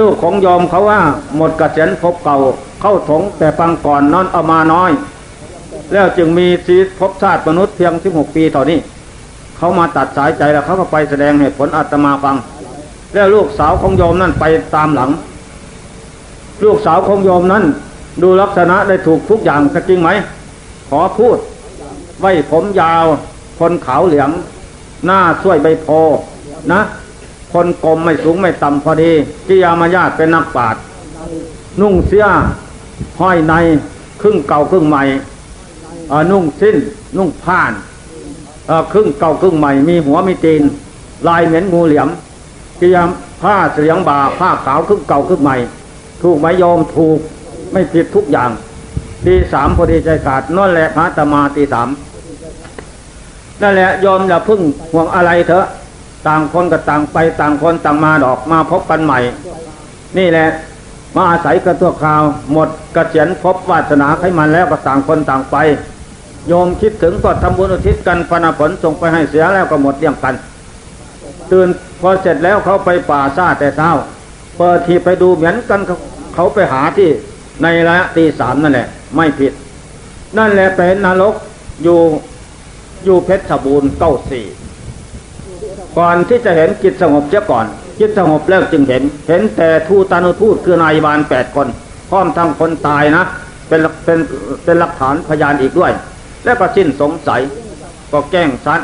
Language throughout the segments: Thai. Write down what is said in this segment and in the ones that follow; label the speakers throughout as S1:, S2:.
S1: ลูกของยอมเขาว่าหมดกระเสนภพเก่าเข้าถงแต่ปังก่อนนอนเอามาน้อย แล้วจึงมีชีวิตภพชาติมนุษย์เพียง16ปีเท่านี้ เขามาตัดสายใจแล้วเขาก็ไปแสดงเหตุผลอาตมาฟัง แล้วลูกสาวของโยมนั่นไปตามหลัง ลูกสาวของโยมนั้น ดูลักษณะได้ถูกทุกอย่างจริงไหม ขอพูด ไว้ผมยาว คนขาวเหลือง หน้าช่วยใบโพนะ คนกลมไม่สูงไม่ต่ำพอดีกิยามายาตเป็นนักปราชญ์นุ่งเสื้อห้อยในครึ่งเก่าครึ่งใหม่อนุ่งสิ้น นุ่งผ้านครึ่งเก่าครึ่งใหม่ มีหัวมีตีน ลายเหม็นงูเหลี่ยมกิยามผ้าเสียงบาผ้าขาวครึ่งเก่าครึ่งใหม่ ถูกไหมโยมถูกไม่ผิดทุกอย่างตีสามพอดีใจขาดนั่นแหละพระตมาตีสามนั่นแหละโยมอย่าพึ่งห่วงอะไรเถอะ ต่างคนก็ต่างไปต่างคนต่างมาดอกมาพบกันใหม่ นี่แหละ มาอาศัยกระตัวข่าว หมดกระเจียนพบวาสนาไขมันแล้วก็ต่างคนต่างไป โยมคิดถึงก็ทำบุญอุทิศกันพนาผลส่งไปให้เสียแล้วก็หมดเรี่ยงกัน ตื่นพอเสร็จแล้วเขาไปป่าซาแต่เช้าเปิดทีไปดูเหมือนกันเขาเขาไปหาที่ในระยะตีสามนั่นแหละ ไม่ผิด นั่นแหละเป็นนรกอยู่อยู่เพชรบูรณ์เก้าสี่ ก่อนที่จะเห็นจิตสงบเสียก่อน จิตสงบแล้วจึงเห็น เห็นแต่ทูตานุทูตคือนายบาลแปดคน พร้อมทั้งคนตายนะ เป็นเป็นเป็นหลักฐานพยานอีกด้วย และก็สิ้นสงสัยก็แกล้งซัด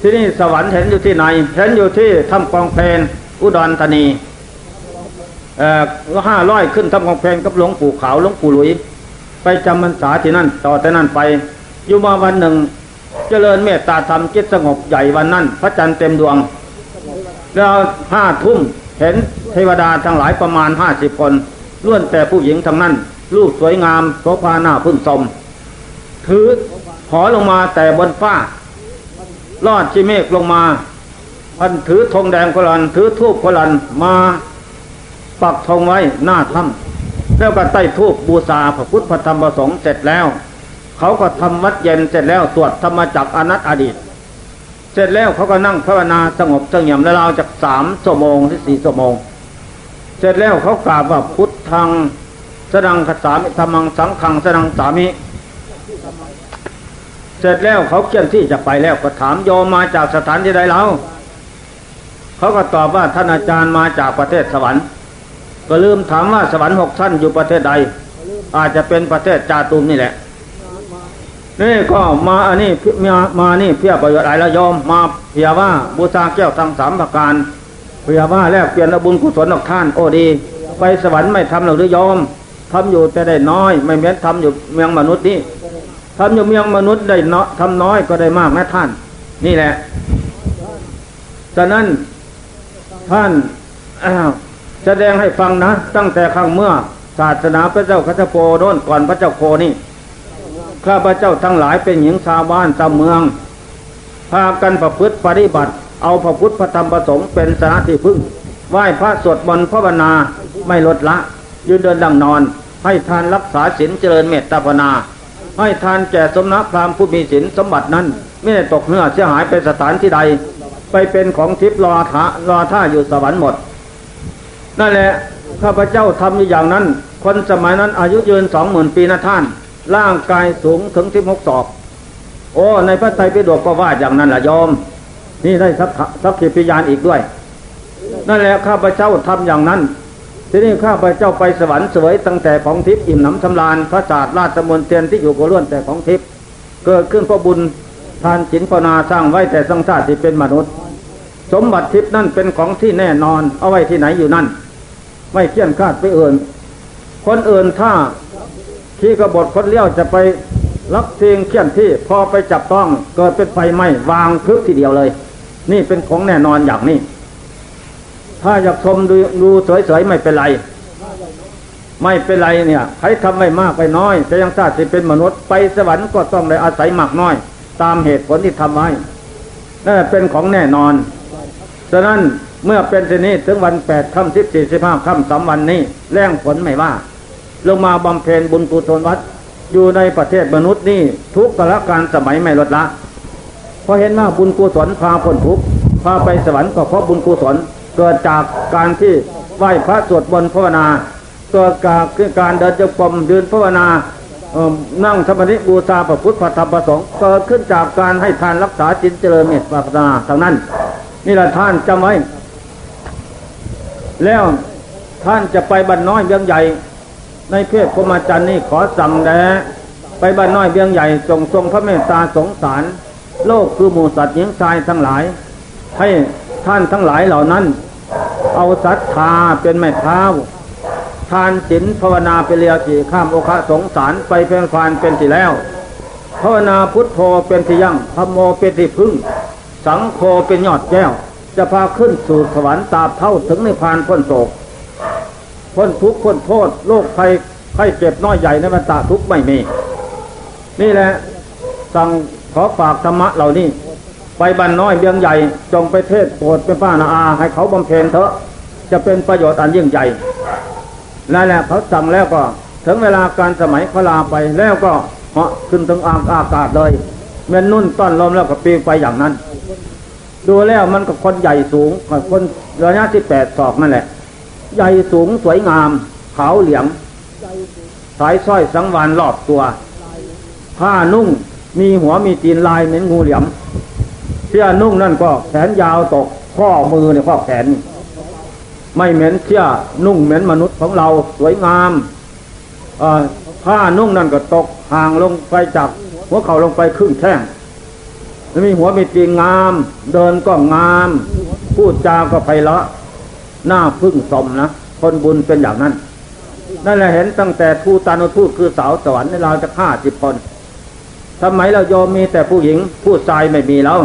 S1: ที่นี่สวรรค์เห็นอยู่ที่ไหน เห็นอยู่ที่ถ้ำกองเพลนอุดรธานีเอ่อห้าร้อยขึ้นทำกองเพลนกับหลวงปู่ขาวหลวงปู่หลุย ไปจำพรรษาที่นั่นต่อแต่นั่นไป อยู่มาวันหนึ่ง เจริญเมตตาธรรมจิตสงบใหญ่วันนั้น พระจันทร์เต็มดวง แล้วห้าทุ่มเห็นเทวดาทั้งหลายประมาณห้าสิบคนล้วนแต่ผู้หญิงทั้งนั้น รูปสวยงามโสภาหน้าพึ่งสม ถือหอลงมาแต่บนฟ้า ลอดชิเมฆลงมาพันถือธงแดงพลันถือทูบพลันมาปักธงไว้หน้าถ้ำแล้วก็ใต้ทูบบูชาพระพุทธธรรมพระสงฆ์เสร็จแล้ว เขาก็ทำวัดเย็นเสร็จแล้วสวดธรรมจักอนัตอดีต เสร็จแล้วเขาก็นั่งภาวนาสงบสงบแล้วเราจากสามชั่วโมงถึงสี่ชั่วโมง เสร็จแล้วเขากราบว่าพุทธังสดังคสามิธรรมังสังขังสดังสามิเสร็จแล้วเขาเคลื่อนที่จะไปแล้วก็ถามโยมมาจากสถานที่ใดแล้วเขาก็ตอบว่าท่านอาจารย์มาจากประเทศสวรรค์ ก็ลืมถามว่าสวรรค์หกชั้นอยู่ประเทศใด อาจจะเป็นประเทศจาตุมนี่แหละ นี่ก็มาอันนี้มามานี่เพื่อประโยชน์อะไรละโยมมาเพียว่าบูชาแก้วทั้งสามประการเพียว่าแลกเปลี่ยนบุญกุศลออกท่านโอ้ดี ไปสวรรค์ไม่ทำหรือโยมทำอยู่แต่ได้น้อย ไม่เหมือนทำอยู่เมืองมนุษย์นี่ทำอยู่เมืองมนุษย์ได้เนาะทำน้อยก็ได้มากนะท่าน นี่แหละฉะนั้นท่านแสดงให้ฟังนะ ตั้งแต่ครั้งเมื่อศาสนาพระเจ้าคัจโปโน่นก่อนพระเจ้าโคนี่ ข้าพเจ้าทั้งหลายเป็นหญิงชาวบ้านชาวเมือง พากันประพฤติปฏิบัติ เอาพระพุทธพระธรรมประสงค์เป็นสาระที่พึ่ง ไหว้พระสวดมนต์ภาวนาไม่ลดละ ยืนเดินดังนอน ให้ทานรักษาศีลเจริญเมตตาภาวนา ให้ทานแก่สมณพราหมณ์ผู้มีศีลสมบัตินั้น ไม่ได้ตกเนื้อเสียหายไปสถานที่ใด ไปเป็นของทิพย์รอท่ารอท่าอยู่สวรรค์หมด นั่นแหละข้าพเจ้าทำอยู่อย่างนั้น คนสมัยนั้นอายุยืนสองหมื่นปีนะท่าน ร่างกายสูงถึงที่หกศอก โอ้ ในพระไตรปิฎกก็ว่าอย่างนั้นแหละยอม นี่ได้สักสักขีพยานอีกด้วย นั่นแหละข้าพเจ้าทำอย่างนั้น ทีนี้ข้าพเจ้าไปสวรรค์สวยตั้งแต่ของทิพย์อิ่มหนำสำราญพระศาสตร์ราชมนเทียนที่อยู่ก็ล้วนแต่ของทิพย์เกิดขึ้นเพราะบุญทานจินภาวนาสร้างไว้แต่สังสารที่เป็นมนุษย์ สมบัติทิพย์นั่นเป็นของที่แน่นอน เอาไว้ที่ไหนอยู่นั่น ไม่เคี่ยนคาดไปเอื่นคนอื่นถ้า ที่กบฏคนเลี้ยวจะไปรับเสียงเคี่ยนที่พอไปจับต้องเกิดเป็นไฟไหม้วางพึบทีเดียวเลย นี่เป็นของแน่นอนอย่างนี้ ถ้าอยากชมดูดูสวยๆไม่เป็นไร ไม่เป็นไรเนี่ยใครทำไม่มากไปน้อยแต่ยังชาติเป็นมนุษย์ไปสวรรค์ก็ต้องได้อาศัยมากน้อย ตามเหตุผลที่ทำไว้นั่นเป็นของแน่นอน ฉะนั้นเมื่อเป็นเช่นนี้ถึงวันแปดค่ำสิบสี่สิบห้าค่ำสามวันนี้แรงผลไม่ว่า ลงมาบำเพ็ญบุญกุศลวัด อยู่ในประเทศมนุษย์นี่ทุกกละการสมัยไม่ลดละเพราะเห็นว่าบุญกุศลพาพ้นทุกพาไปสวรรค์ก็เพราะบุญกุศลเกิดจากการที่ไหว้พระสวดมนต์ภาวนาตัวกาคือการเดินจงกรมยืนภาวนาเอ่อนั่งสมาธิบูชาพระพุทธพระธรรมพระสงฆ์เกิดขึ้นจากการให้ทานรักษาจิตเจริญเมตตาภาวนาทางนั้น นี่แหละท่านจำไว้ แล้วท่านจะไปบ้านน้อยเบียงใหญ่ ในเพศพรหมจรรย์นี่ขอสั่งแด่ไปบ้านน้อยเบียงใหญ่จงทรงพระเมตตาสงสาร โลกคือหมู่สัตว์หญิงชายทั้งหลาย ให้ท่านทั้งหลายเหล่านั้น เอาศรัทธาเป็นแม่เท้า ทานศีลภาวนาเป็นเรียจีข้ามโอคะสงสารไปเพียงฟานเป็นที่แล้ว ภาวนาพุทโธเป็นที่ยั่งธรรมโมเป็นที่พึ่ง สังโฆเป็นยอดแก้ว จะพาขึ้นสู่สวรรค์ตาบเท่าถึงในพานพ้นโศก พ้นทุกข์พ้นโทษโรคภัยไข้เจ็บน้อยใหญ่ในบรรดาทุกข์ไม่มี นี่แหละ สั่งขอฝากธรรมะเหล่านี้ ไปบ้านน้อยเบียงใหญ่ จงไปเทศโปรดเป็นป้านาอา ให้เขาบำเพ็ญเถอะ จะเป็นประโยชน์อันยิ่งใหญ่นั่นแหละเขาสั่งแล้วก็ ถึงเวลาการสมัยเขาลาไปแล้วก็เหาะขึ้นถึงอากาศเลยเมื่อนุ่นต้อนลมแล้วก็ปีไปอย่างนั้น ดูแล้วมันก็คนใหญ่สูงกับคนระยะที่แปดศอกนั่นแหละ ใหญ่สูงสวยงาม ขาวเหลี่ยมสายสร้อยสังวานรอบตัว ผ้านุ่งมีหัวมีตีนลายเหมือนงูเหลี่ยมเสื้อนุ่งนั่นก็แขนยาวตกข้อมือเนี่ยข้อแขน ไม่เหม็นเสื้อนุ่งเหม็นมนุษย์ของเราสวยงามอผ้านุ่งนั่นก็ตกห่างลงไปจากหัวเข่าลงไปครึ่งแข้งมีหัวมีตีนงาม เดินก็งาม พูดจาก็ไพเราะ หน้าพึ่งสมนะคนบุญเป็นอย่างนั้น นั่นแหละเห็นตั้งแต่ทูตานุทูตคือสาวสวรรค์ในเราจะฆ่าสิบคนทำไมเราโยมมีแต่ผู้หญิง ผู้ชายไม่มีแล้ว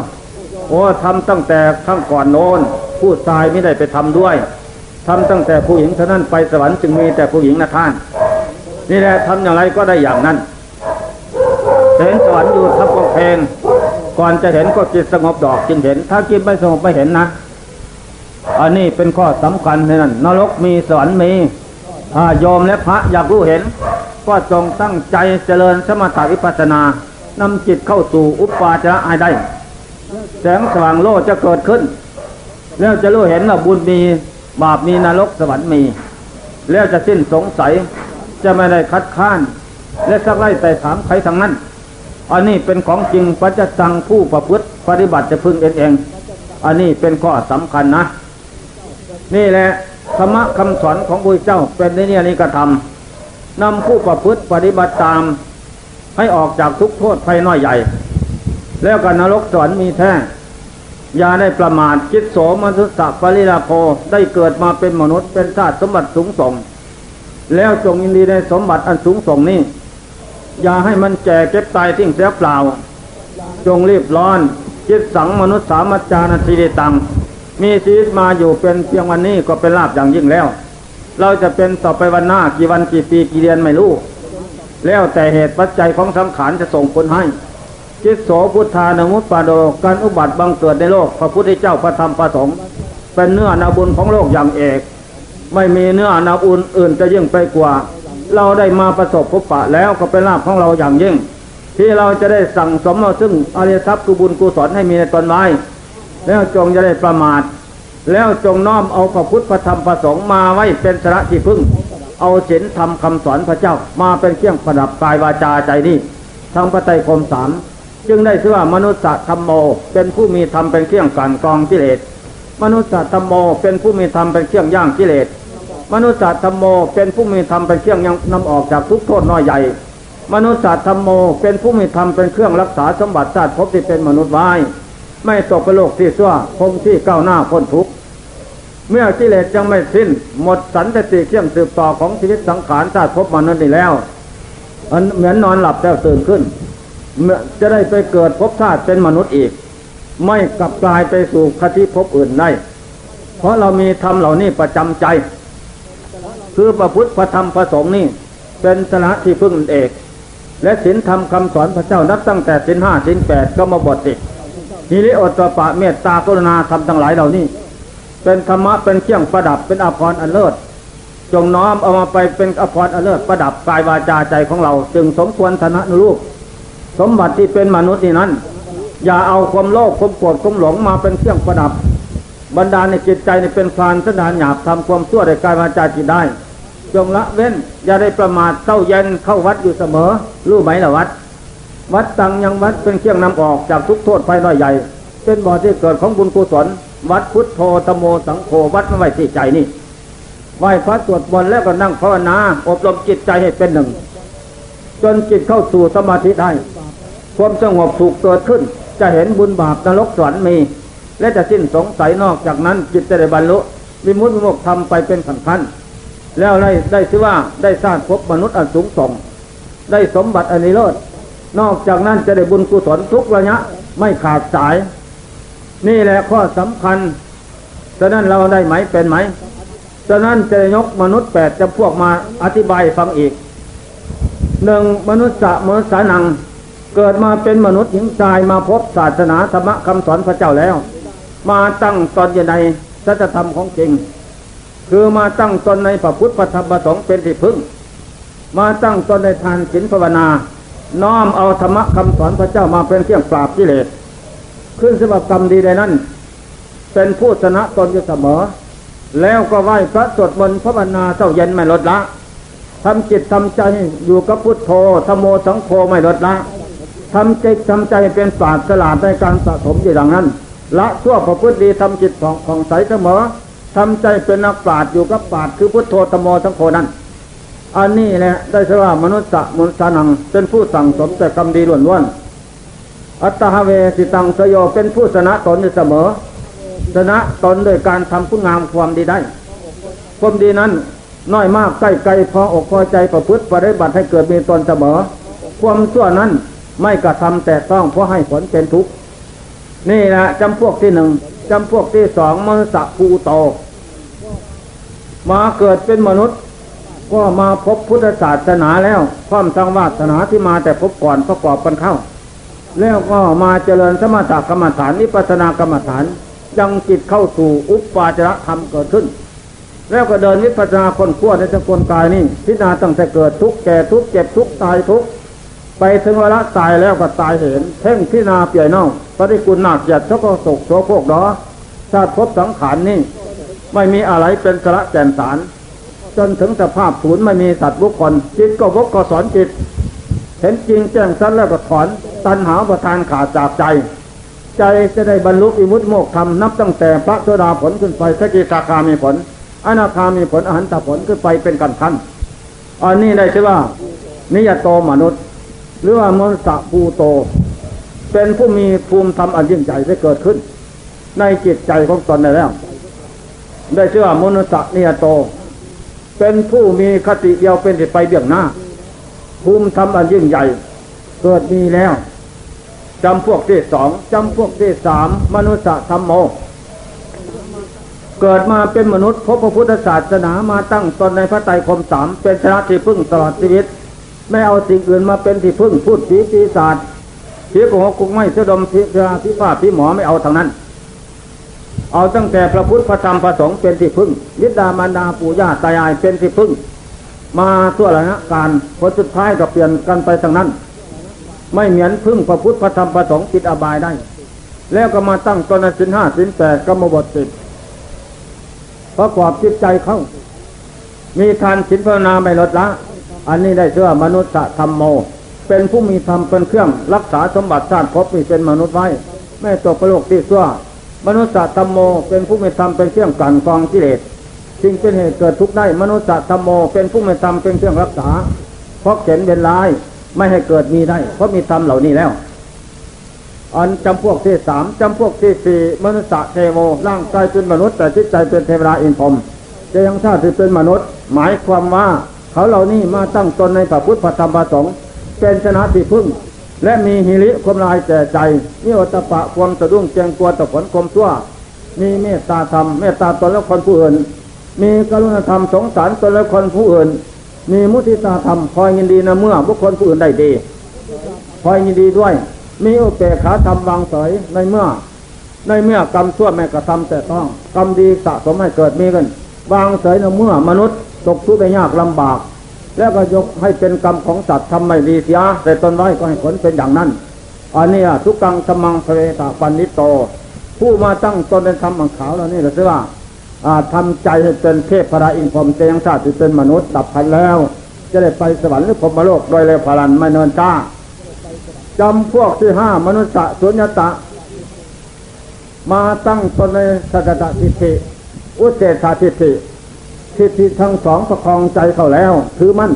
S1: โอ้ทำตั้งแต่ข้างก่อนโน้น ผู้ชายไม่ได้ไปทำด้วยทำตั้งแต่ผู้หญิงเท่านั้นไปสวรรค์จึงมีแต่ผู้หญิงนะท่าน นี่แหละทำอย่างไรก็ได้อย่างนั้นเห็นสวรรค์อยู่ทับกำแพงก่อนจะเห็นก็จิตสงบดอกจึงเห็น ถ้าจิตไม่สงบไม่เห็นนะ อันนี้เป็นข้อสำคัญนนั้นนรกมีสวรรค์มี ถ้าโยมและพระอยากรู้เห็น ก็จงตั้งใจเจริญสมถะวิปัสสนานำจิตเข้าสู่อุปาจาระได้ แสงสว่างโลกจะเกิดขึ้น แล้วจะรู้เห็นว่าบุญมีบาปมีนรกสวรรค์มี แล้วจะสิ้นสงสัยจะไม่ได้คัดค้าน และสักไล่แต่ถามใครทั้งนั้น อันนี้เป็นของจริงปัจจตังผู้ประพฤติปฏิบัติจะพึงเองเอง อันนี้เป็นข้อสำคัญนะ นี่แหละธรรมะคำสอนของพระเจ้าเป็นในเนี่ยนี้กระทำนำผู้ประพฤติปฏิบัติตาม ให้ออกจากทุกโทษภัยน้อยใหญ่ แล้วกันนรกสวรรค์มีแท้อย่าได้ประมาทคิดโสมนุสสะปริลาโภได้เกิดมาเป็นมนุษย์เป็นชาติสมบัติสูงส่ง แล้วจงยินดีในสมบัติอันสูงส่งนี้อย่าให้มันแก่เก็บตายทิ้งเสียเปล่า จงรีบร้อนจิตสังมนุษย์สามัจจานาทีเดตัง มีชีวิตมาอยู่เป็นเพียงวันนี้ก็เป็นลาบอย่างยิ่งแล้ว เราจะเป็นต่อไปวันหน้ากี่วันกี่ปีกี่เดือนไม่รู้ แล้วแต่เหตุปัจจัยของสังขารจะส่งผลให้จิตโสพุทธานมุตปาโดการอุบัติบังเกิดในโลก พระพุทธเจ้าพระธรรมพระสงฆ์เป็นเนื้อนาบุญของโลกอย่างเอก ไม่มีเนื้อนาบุญอื่นจะยิ่งไปกว่า เราได้มาประสบพบปะแล้วก็เป็นลาภของเราอย่างยิ่ง ที่เราจะได้สั่งสมเราซึ่งอริยทรัพย์กุบุญกุศลให้มีในตนไว้ แล้วจงจะได้ประมาท แล้วจงน้อมเอาพระพุทธพระธรรมพระสงฆ์มาไว้เป็นสระที่พึ่ง เอาศีลธรรมคำสอนพระเจ้ามาเป็นเครื่องประดับกายวาจาใจนี้ทั้งพระไตรคมสามจึงได้ชื่อว่ามนุษย์ธรรมโม เป็นผู้มีธรรมเป็นเครื่องกันกองกิเลสมนุษย์ธรรมโมเป็นผู้มีธรรมเป็นเครื่องย่างกิเลสมนุษย์ธรรมโมเป็นผู้มีธรรมเป็นเครื่องยังนำออกจากทุกโทษน้อยใหญ่ มนุษย์ธรรมโมเป็นผู้มีธรรมเป็นเครื่องรักษาสมบัติชาติภพที่เป็นมนุษย์ไว้ ไม่ตกไปโลกที่ซั่วคงที่ก้าวหน้าพ้นทุกข์เมื่อกิเลสยังไม่สิ้น หมดสันติเขี่ยมสืบต่อของชีวิตสังขารชาติภพมนุษย์นี้แล้วอันเหมือนนอนหลับแล้วตื่นขึ้นจะได้ไปเกิดภพชาติเป็นมนุษย์อีก ไม่กลับกลายไปสู่คติภพอื่นได้เพราะเรามีธรรมเหล่านี้ประจำใจ คือประพุทธพระธรรมพระสงฆ์นี่ เป็นสนะที่พึ่งเอก และศีลธรรมคำสอนพระเจ้านับตั้งแต่ศีลห้าศีลแปดก็มาบทสิ ฮิริโอตปะเมตตากรุณาธรรมทั้งหลายเหล่านี้ เป็นธรรมะเป็นเครื่องประดับเป็นอภรณ์อันเลิศจงน้อมเอามาไปเป็นอภรณ์อันเลิศประดับกายวาจาใจของเรา จึงสมควรธนะนุรูป สมบัติที่เป็นมนุษย์นี่นั้น อย่าเอาความโลภความโกรธความหลงมาเป็นเครื่องประดับ บรรดาในจิตใจในเป็นพานสนานหยาบทำความชั่วในกายวาจาจิตได้ จงละเว้นอย่าได้ประมาทเต้าเย็นเข้าวัดอยู่เสมอรู้ไหมล่ะวัด วัดตังยังวัดเป็นเครื่องนำออกจากทุกโทษภัยน้อยใหญ่ เป็นบ่อที่เกิดของบุญกุศลวัดพุทโธธโมสังโฆวัดไม่ไว้ที่ใจนี่ไหว้พระสวดมนต์แล้วก็นั่งภาวนาอบรมจิตใจให้เป็นหนึ่ง จนจิตเข้าสู่สมาธิได้ความสงบถูกเกิดขึ้น จะเห็นบุญบาปนรกสวรรค์มี และจะสิ้นสงสัยนอกจากนั้น จิตจะได้บรรลุวิมุตติวิมุตติทำไปเป็นขั้นขันๆแล้วได้ได้ชื่อว่าได้สร้างภพมนุษย์อันสูงส่งได้สมบัติอันนิโรธ นอกจากนั้นจะได้บุญกุศลทุกระยะ ไม่ขาดสาย นี่แหละข้อสำคัญฉะนั้นเราได้ไหมเป็นไหมฉะนั้นจะยกมนุษย์แปดจะพวกมาอธิบายฟังอีกหนึ่งมนุษย์สะมนุษย์สานัง เกิดมาเป็นมนุษย์หญิงชายมาพบศาสนาธรรมะคำสอนพระเจ้าแล้ว มาตั้งตนอยู่ในสัจธรรมของจริง คือมาตั้งตนในพระพุทธธรรมพระสงฆ์เป็นที่พึ่ง มาตั้งตนในทานศีลภาวนา น้อมเอาธรรมะคำสอนพระเจ้ามาเป็นเครื่องปราบกิเลสขึ้นสมบกรรมดีใดนั้น เป็นผู้ชนะตนอยู่เสมอ แล้วก็ไหว้พระสวดมนต์ภาวนาเจ้าเย็นไม่ลดละทำจิตทำใจอยู่กับพุทโธธโมสังโฆไม่ลดละทำจิตทำใจเป็นปราดสลาดในการสะสมอยู่ดังนั้น ละชั่วประพฤติดีทำจิตของของใสเสมอทำใจเป็นนักปราดอยู่กับปราดคือพุทโธธโมสังโฆนั้น อันนี้แหละได้ชื่อว่ามนุษย์สะมนุษย์นังเป็นผู้สั่งสมแต่กรรมดีล้วนๆอัตตาเวสิตังสโยเป็นผู้ชนะตนอยู่เสมอชนะตนโดยการทำคุณงามความดีได้ความดีนั้นน้อยมากใกล้ไกลพออกพอใจประพฤติปฏิบัติให้เกิดมีตนเสมอ ความชั่วนั้นไม่กระทำแต่ต้องเพราะให้ผลเป็นทุกข์นี่นะจำพวกที่หนึ่งจำพวกที่สองมนุษย์ภูโต มาเกิดเป็นมนุษย์ ก็มาพบพุทธศาสนาแล้วความสังวาสนาที่มาแต่พบก่อนประกอบกันเข้า แล้วก็มาเจริญสมถกรรมฐานนิพพานากรรมฐานยังจิตเข้าสู่อุปปาจารธรรมเกิดขึ้น แล้วก็เดินวิปัสสนาคนขั้วในสกุลกายนี่พิจารณาตั้งแต่เกิดทุกแก่ทุกเจ็บทุกตายทุกไปถึงเวลาตายแล้วก็ตายเห็นเพ่งพิจารณาเปี่ยเน่าปฏิกุลหนักเจ็ดชกโศกโสโครกดอชาติภพสังขารนี่ไม่มีอะไรเป็นสระแก่นสาร จนถึงสภาพศูนย์ไม่มีสัตว์บุคคลจิตก็วกก็สอนจิต เห็นจริงแจ้งสันแล้วก็ถอน ตัณหาประทานขาดจากใจ ใจจะได้บรรลุอิมุตโมกธรรมนับตั้งแต่พระโสดาผลขึ้นไปสกิทาคามีผล อนาคามีผลอหันตผลขึ้นไปเป็นกันขั้นอันนี้ได้ชื่อว่า นิยตโตมนุษย์ หรือว่ามนุษย์ภูโต เป็นผู้มีภูมิธรรมอันยิ่งใหญ่ได้เกิดขึ้น ในจิตใจของตนได้แล้ว ได้ชื่อว่ามนุษย์นิยตโต เป็นผู้มีคติเดียวเป็นที่ไปเบื้องหน้า ภูมิธรรมอันยิ่งใหญ่เกิดมีแล้วจำพวกที่สองจำพวกที่สามมนุษย์ธรรมโม เกิดมาเป็นมนุษย์พบพระพุทธศาสนามาตั้งตนในพระไตรคมสามเป็นชนะที่พึ่งตลอดชีวิต ไม่เอาสิ่งอื่นมาเป็นที่พึ่งพูดผีปีศาจผีโกหกกุกไม่เสดมผีเสือผีฟ้าผีหมอไม่เอาทางนั้น เอาตั้งแต่พระพุทธพระธรรมพระสงฆ์เป็นที่พึ่งวิดามารดาปู่ย่าตายายเป็นที่พึ่ง มาทั่วระยะการผลสุดท้ายก็เปลี่ยนกันไปทางนั้น ไม่เหมือนพึ่งพระพุทธพระธรรมพระสงฆ์ปิดอบายได้ แล้วก็มาตั้งตนในสินห้าสินแปดกรรมบทสิบประกอบจิตใจเข้า มีทานศีลภาวนาไม่ลดละ อันนี้ได้เชื่อมนุษย์ธรรมโม เป็นผู้มีธรรมเป็นเครื่องรักษาสมบัติชาติภพมีเป็นมนุษย์ไว้ ไม่ตกประโลกที่ซั่ว มนุษย์ธรรมโมเป็นผู้มีธรรมเป็นเครื่องกั่นกองกิเลสจึงเป็นเหตุเกิดทุกข์ได้มนุษย์ธรรมโมเป็นผู้มีธรรมเป็นเครื่องรักษา เพราะเข็นเป็นลายไม่ให้เกิดมีได้ เพราะมีธรรมเหล่านี้แล้วอันจำพวกที่สามจำพวกที่สี่มนุษย์เทโมร่างกายเป็นมนุษย์แต่จิตใจเป็นเทวดาอินพรมจะยังชาติเป็นมนุษย์ หมายความว่าเขาเหล่านี้มาตั้งตนในพระพุทธพระธรรมพระสงฆ์เป็นชนะที่พึ่ง และมีหิริความลายแก่ใจมีอัตปะความสะดุ้งเจียงกลัวต่อผลความชั่ว มีเมตตาธรรมเมตตาตนและคนผู้อื่น มีกรุณาธรรมสงสารตนและคนผู้อื่น มีมุทิตาธรรมคอยยินดีในเมื่อบุคคลผู้อื่นได้ดีคอยยินดีด้วย มีอุเบกขาธรรมวางเฉยในเมื่อ ในเมื่อกรรมชั่วแม่กระทำแต่ต้องกรรมดีสะสมให้เกิดมีกันวางเฉยในเมื่อมนุษย์ตกทุกข์ได้ยากลำบาก แล้วก็ยกให้เป็นกรรมของสัตว์ทำไม่ดีเสียแต่ตนไว้ก็ให้ผลเป็นอย่างนั้น อันนี้ทุกกังสมังเพเวตาปันนิโต ผู้มาตั้งตนเป็นธรรมังขาวแล้วนี่ก็คือว่าอ่าทำใจให้เป็นเทพพระอินทร์พรมเตียงชาติเป็นมนุษย์ดับพันแล้ว จะได้ไปสวรรค์หรือพรมโลกโดยเร็วพลันไม่เนินช้าจำพวกที่ห้ามนุษย์สุญญตะ มาตั้งตนในสัจตทิฏฐิอุเทธาทิฏฐิ ทิฏฐิทั้งสองประคองใจเขาแล้ว ถือมั่น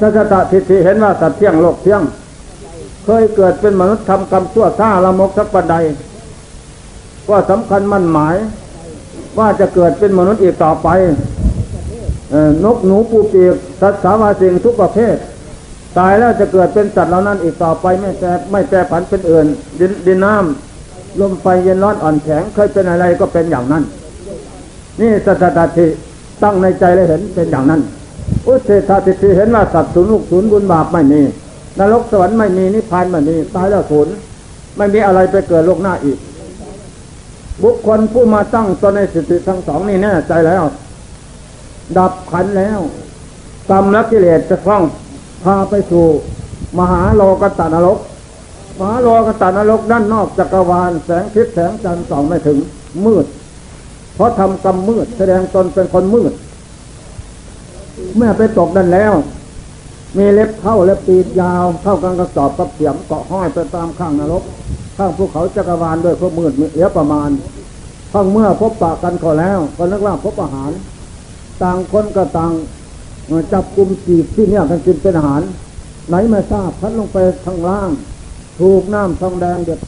S1: สัจตทิฏฐิเห็นว่าสัตว์เที่ยงโลกเที่ยง เคยเกิดเป็นมนุษย์ทำกรรมชั่วซ่าละมกสักปันใดก็สำคัญมั่นหมาย ว่าจะเกิดเป็นมนุษย์อีกต่อไปนกหนูปูปีกสัตว์สาวาสิ่งทุกประเภท ตายแล้วจะเกิดเป็นสัตว์เหล่านั้นอีกต่อไปไม่แปรไม่แปรผันเป็นอื่น ดินดินน้ำลมไฟเย็นร้อนอ่อนแข็งเคยเป็นอะไรก็เป็นอย่างนั้น นี่สัจตทิ ตั้งในใจและเห็นเป็นอย่างนั้น อุเทธาทิฏฐิเห็นว่าสัตว์ศูนย์ลูกศูนย์บุญบาปไม่มีนรกสวรรค์ไม่มีนิพพานไม่มีตายแล้วศูนย์ไม่มีอะไรไปเกิดโลกหน้าอีก บุคคลผู้มาตั้งตนในสติทั้งสองนี่แน่ใจแล้ว ดับขันแล้วกรรมและกิเลสจะฟ้องพาไปสู่ มหาโลกตานรกมหาโลกตานรกด้านนอกจักรวาลแสงทิศแสงจันทร์ส่องไม่ถึงมืด ราะทำกรรมมืด แสดงตนเป็นคนมืด เมื่อไปตกนั่นแล้ว มีเล็บเท่าเล็บปีดยาวเท่ากันกระสอบกับเสียมเกาะห้อยไปตามข้างนรก ข้างภูเขาจักรวาลด้วยพวกมืดเหลือประมาณข้างเมื่อพบปะกันก็แล้ว ก็นึกว่าพบอาหาร ต่างคนก็ต่างจับกลุ่มจีบที่เนี่ยกันกินเป็นอาหาร ไหนไม่ทราบพัดลงไปข้างล่าง ถูกน้ำทองแดงเดือด